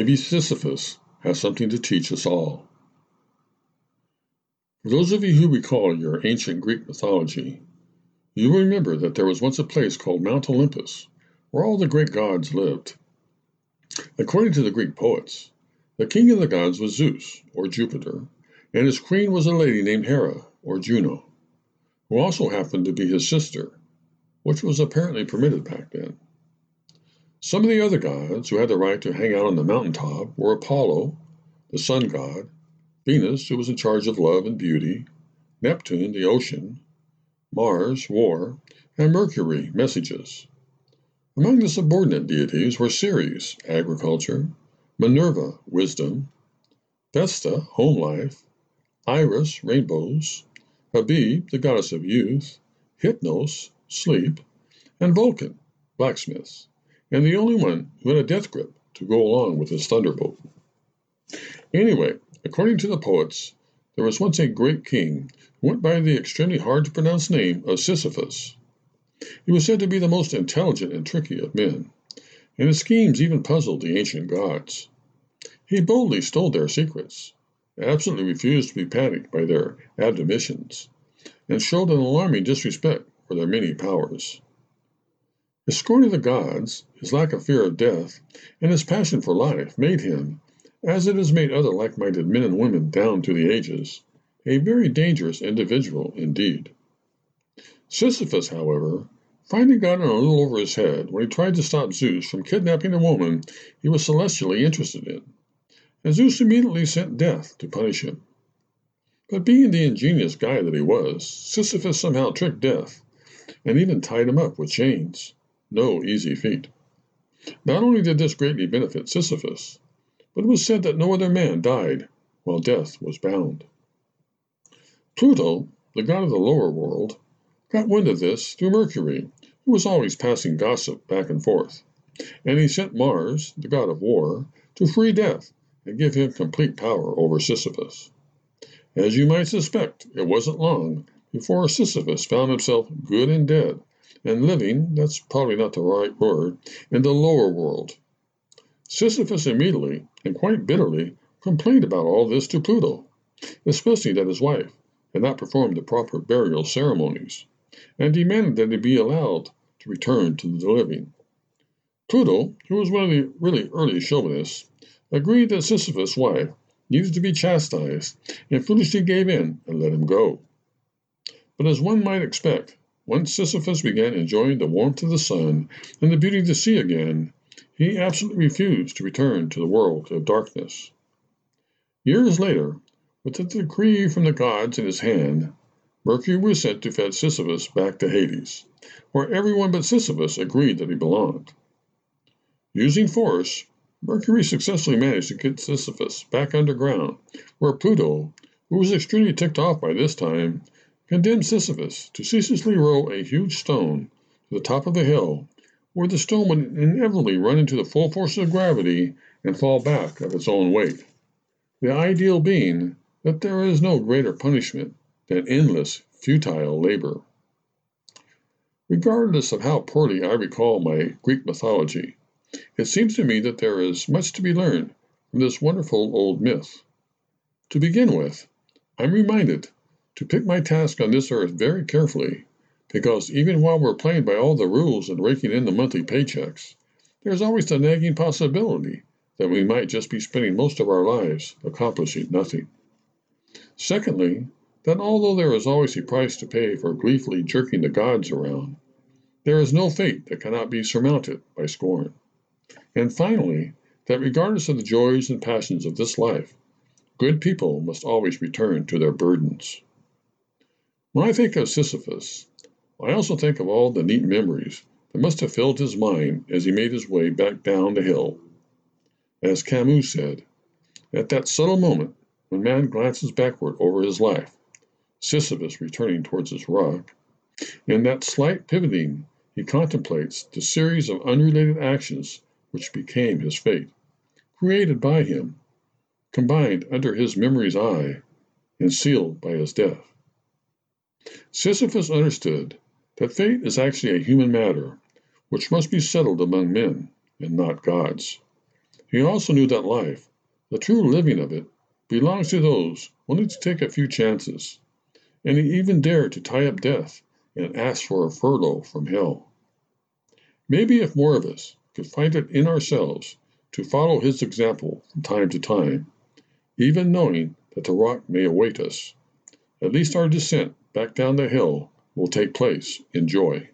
maybe Sisyphus has something to teach us all. For those of you who recall your ancient Greek mythology, you will remember that there was once a place called Mount Olympus where all the great gods lived. According to the Greek poets, the king of the gods was Zeus, or Jupiter, and his queen was a lady named Hera, or Juno, who also happened to be his sister, which was apparently permitted back then. Some of the other gods who had the right to hang out on the mountain top were Apollo, the sun god, Venus, who was in charge of love and beauty, Neptune, the ocean, Mars, war, and Mercury, messages. Among the subordinate deities were Ceres, agriculture, Minerva, wisdom, Vesta, home life, Iris, rainbows, Hebe, the goddess of youth, Hypnos, sleep, and Vulcan, blacksmiths, and the only one who had a death grip to go along with his thunderbolt. Anyway, according to the poets, there was once a great king who went by the extremely hard to pronounce name of Sisyphus. He was said to be the most intelligent and tricky of men, and his schemes even puzzled the ancient gods. He boldly stole their secrets, absolutely refused to be panicked by their admonitions, and showed an alarming disrespect for their many powers. His scorn of the gods, his lack of fear of death, and his passion for life made him, as it has made other like minded men and women down through the ages, a very dangerous individual indeed. Sisyphus, however, finally got in a little over his head when he tried to stop Zeus from kidnapping a woman he was celestially interested in and Zeus immediately sent Death to punish him. But being the ingenious guy that he was, Sisyphus somehow tricked Death, and even tied him up with chains. No easy feat. Not only did this greatly benefit Sisyphus, but it was said that no other man died while Death was bound. Pluto, the god of the lower world, got wind of this through Mercury, who was always passing gossip back and forth, and he sent Mars, the god of war, to free Death and give him complete power over Sisyphus. As you might suspect, it wasn't long before Sisyphus found himself good and dead, and living that's probably not the right word in the lower world. Sisyphus immediately, and quite bitterly, complained about all this to Pluto, especially that his wife had not performed the proper burial ceremonies, and demanded that he be allowed to return to the living. Pluto, who was one of the really early chauvinists, agreed that Sisyphus' wife needed to be chastised, and foolishly gave in and let him go. But as one might expect, once Sisyphus began enjoying the warmth of the sun and the beauty of the sea again, he absolutely refused to return to the world of darkness. Years later, with a decree from the gods in his hand, Mercury was sent to fetch Sisyphus back to Hades, where everyone but Sisyphus agreed that he belonged. Using force, Mercury successfully managed to get Sisyphus back underground, where Pluto, who was extremely ticked off by this time, condemned Sisyphus to ceaselessly roll a huge stone to the top of a hill, where the stone would inevitably run into the full force of gravity and fall back of its own weight. The ideal being that there is no greater punishment than endless, futile labor. Regardless of how poorly I recall my Greek mythology, it seems to me that there is much to be learned from this wonderful old myth. To begin with, I'm reminded to pick my task on this earth very carefully, because even while we're playing by all the rules and raking in the monthly paychecks, there's always the nagging possibility that we might just be spending most of our lives accomplishing nothing. Secondly, that although there is always a price to pay for gleefully jerking the gods around, there is no fate that cannot be surmounted by scorn. And finally, that regardless of the joys and passions of this life, good people must always return to their burdens. When I think of Sisyphus, I also think of all the neat memories that must have filled his mind as he made his way back down the hill. As Camus said, at that subtle moment when man glances backward over his life, Sisyphus returning towards his rock, in that slight pivoting he contemplates the series of unrelated actions which became his fate, created by him, combined under his memory's eye, and sealed by his death. Sisyphus understood that fate is actually a human matter which must be settled among men and not gods. He also knew that life, the true living of it, belongs to those willing to take a few chances, and he even dared to tie up death and ask for a furlough from hell. Maybe if more of us could find it in ourselves to follow his example from time to time, even knowing that the rock may await us, at least our descent back down the hill will take place in joy.